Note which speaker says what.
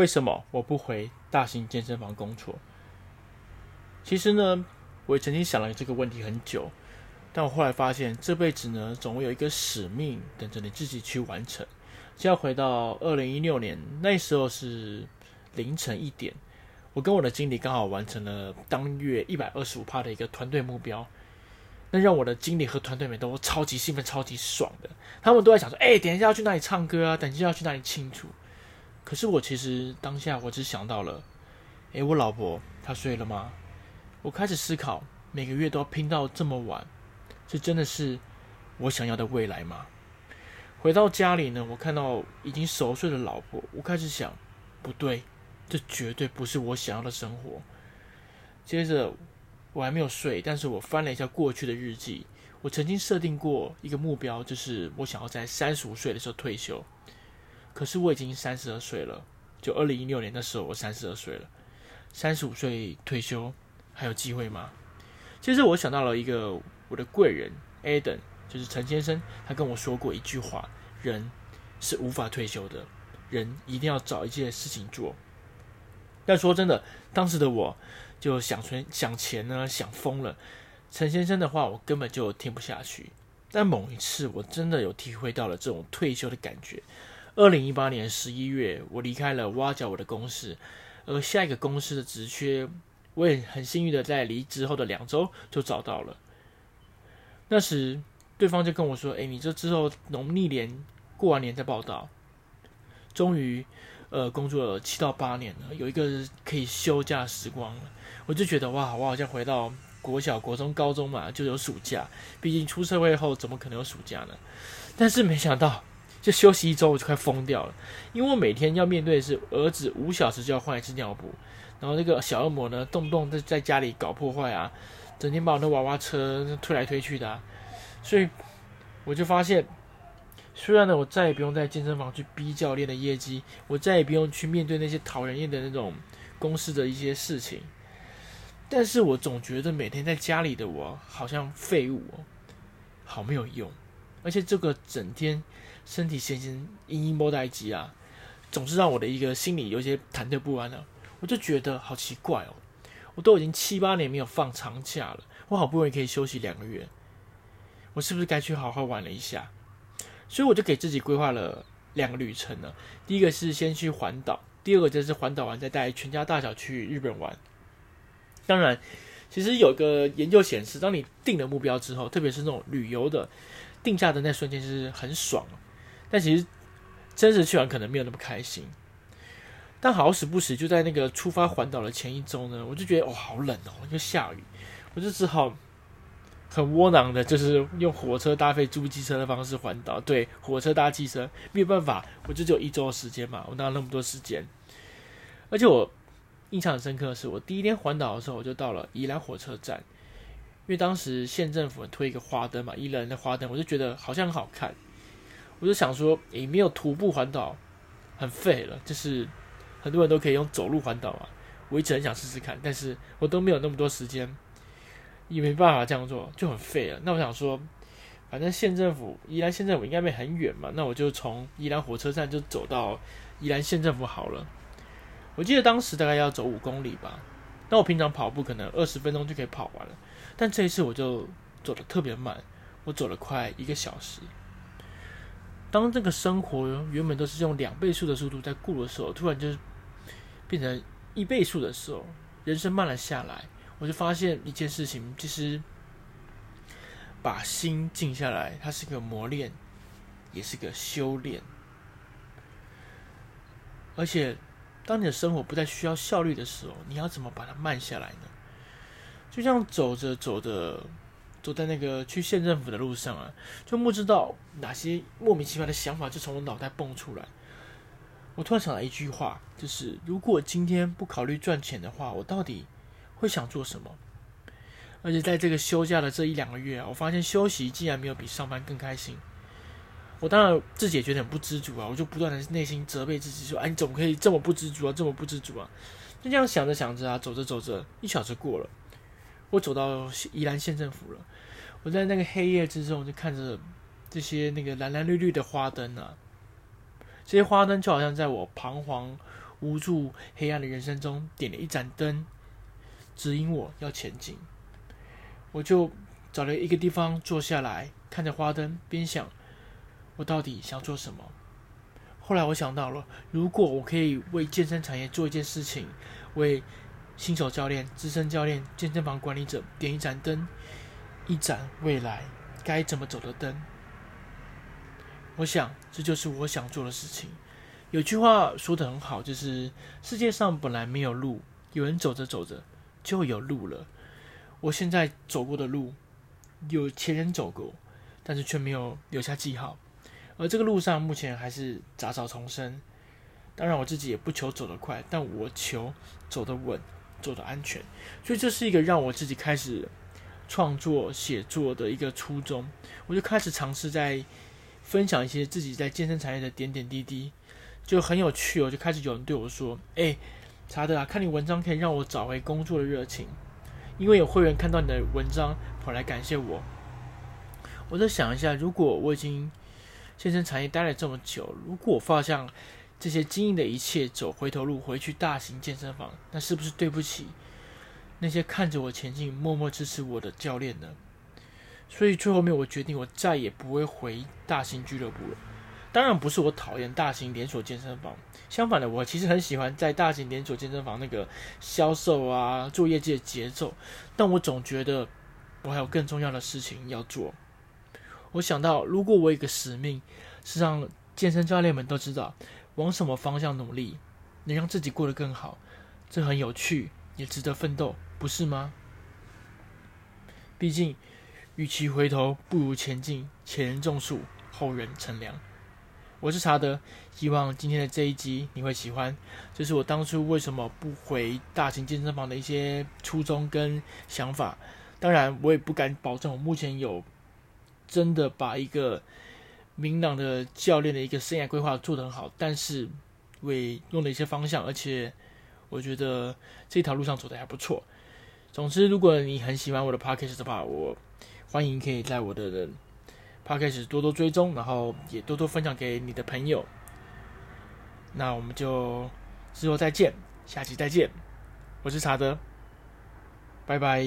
Speaker 1: 为什么我不回大型健身房工作？其实呢，我也曾经想了这个问题很久，但我后来发现，这辈子呢，总会有一个使命等着你自己去完成。就要回到二零一六年，那时候是凌晨一点，我跟我的经理刚好完成了当月一百二十五趴的一个团队目标，那让我的经理和团队们都超级兴奋、超级爽的。他们都在想说：“哎，等一下要去哪里唱歌啊？等一下要去哪里庆祝？”可是我其实当下我只想到了：“哎，我老婆她睡了吗？”我开始思考，每个月都要拼到这么晚，这真的是我想要的未来吗？回到家里呢，我看到已经熟睡的老婆，我开始想，不对，这绝对不是我想要的生活。接着，我还没有睡，但是我翻了一下过去的日记，我曾经设定过一个目标，就是我想要在三十五岁的时候退休。可是我已经三十二岁了，就二零一六年的时候，我三十二岁了，三十五岁退休。还有机会吗？其实我想到了一个我的贵人，Adam，就是陈先生，他跟我说过一句话：人是无法退休的，人一定要找一件事情做。但说真的，当时的我就想存想钱呢，想疯了。陈先生的话我根本就听不下去。但某一次，我真的有体会到了这种退休的感觉。二零一八年十一月，我离开了挖角我的公司，而下一个公司的职缺。我也很幸运的在离职后的两周就找到了。那时对方就跟我说：“哎，你这之后农历年过完年再报到。”终于，呃，工作了七到八年了，有一个可以休假时光了。我就觉得哇，我好像回到国小、国中、高中嘛，就有暑假。毕竟出社会后怎么可能有暑假呢？但是没想到，就休息一周我就快疯掉了，因为我每天要面对的是儿子五小时就要换一次尿布。然后那个小恶魔呢，动不动在在家里搞破坏啊，整天把我的娃娃车推来推去的，所以我就发现，虽然呢，我再也不用在健身房去逼教练的业绩，我再也不用去面对那些讨人厌的那种公司的一些事情，但是我总觉得每天在家里的我好像废物哦，好没有用，而且这个整天身体闲闲阴阴摸待机啊，总是让我的一个心里有些忐忑不安了啊。我就觉得好奇怪哦，我都已经七八年没有放长假了，我好不容易可以休息两个月，我是不是该去好好玩了一下？所以我就给自己规划了两个旅程呢。第一个是先去环岛，第二个就是环岛完再带全家大小去日本玩。当然，其实有个研究显示，当你定了目标之后，特别是那种旅游的定价的那瞬间，是很爽，但其实真实去玩可能没有那么开心。但好死不死，就在那个出发环岛的前一周呢，我就觉得哦，好冷哦，又下雨，我就只好很窝囊的，就是用火车搭配租机车的方式环岛。对，火车搭汽车没有办法，我就只有一周的时间嘛，我哪有那么多时间？而且我印象很深刻的是，我第一天环岛的时候，我就到了宜兰火车站，因为当时县政府推一个花灯嘛，宜兰的花灯，我就觉得好像很好看，我就想说，诶，没有徒步环岛，很废了，就是。很多人都可以用走路环岛啊，我一直很想试试看，但是我都没有那么多时间，也没办法这样做，就很废了。那我想说，反正县政府宜兰县政府应该没很远嘛，那我就从宜兰火车站就走到宜兰县政府好了。我记得当时大概要走五公里吧，那我平常跑步可能二十分钟就可以跑完了，但这一次我就走得特别慢，我走了快一个小时。当这个生活原本都是用两倍速的速度在过的时候，突然就变成一倍速的时候，人生慢了下来，我就发现一件事情，其实把心静下来，它是个磨练，也是个修炼。而且，当你的生活不再需要效率的时候，你要怎么把它慢下来呢？就像走着走着。走在那个去县政府的路上啊，就不知道哪些莫名其妙的想法就从我脑袋蹦出来。我突然想到一句话，就是如果今天不考虑赚钱的话，我到底会想做什么？而且在这个休假的这一两个月啊，我发现休息竟然没有比上班更开心。我当然自己也觉得很不知足啊，我就不断的内心责备自己说：“哎，你怎么可以这么不知足啊？这么不知足啊？”就这样想着想着啊，走着走着，一小时过了。我走到宜兰县政府了，我在那个黑夜之中就看着这些那个蓝蓝绿绿的花灯啊，这些花灯就好像在我彷徨无助黑暗的人生中点了一盏灯，指引我要前进。我就找了一个地方坐下来，看着花灯，边想我到底想做什么。后来我想到了，如果我可以为健身产业做一件事情，为新手教练、资深教练、健身房管理者点一盏灯，一盏未来该怎么走的灯。我想这就是我想做的事情。有句话说得很好，就是世界上本来没有路，有人走着走着就有路了。我现在走过的路，有前人走过，但是却没有留下记号。而这个路上目前还是杂草丛生，当然我自己也不求走得快，但我求走得稳，走得安全。所以这是一个让我自己开始创作写作的一个初衷。我就开始尝试在分享一些自己在健身产业的点点滴滴，就很有趣。我就开始有人对我说：“哎，查德啊，看你文章可以让我找回工作的热情，因为有会员看到你的文章跑来感谢我。”我在想一下，如果我已经健身产业待了这么久，如果我放下这些经营的一切，走回头路，回去大型健身房，那是不是对不起那些看着我前进、默默支持我的教练呢？所以最后面，我决定我再也不会回大型俱乐部了。当然不是我讨厌大型连锁健身房，相反的，我其实很喜欢在大型连锁健身房那个销售啊、做业绩的节奏。但我总觉得我还有更重要的事情要做。我想到，如果我有个使命，是让健身教练们都知道往什么方向努力，能让自己过得更好，这很有趣，也值得奋斗，不是吗？毕竟，与其回头，不如前进。前人种树，后人乘凉。我是查德，希望今天的这一集你会喜欢。这是我当初为什么不回大型健身房的一些初衷跟想法。当然，我也不敢保证我目前有。真的把一个明朗的教练的一个生涯规划做得很好，但是我也用了一些方向，而且我觉得这条路上走得还不错。总之，如果你很喜欢我的 podcast 的话，我欢迎可以在我的 podcast 多多追踪，然后也多多分享给你的朋友。那我们就之后再见，下期再见，我是查德，拜拜。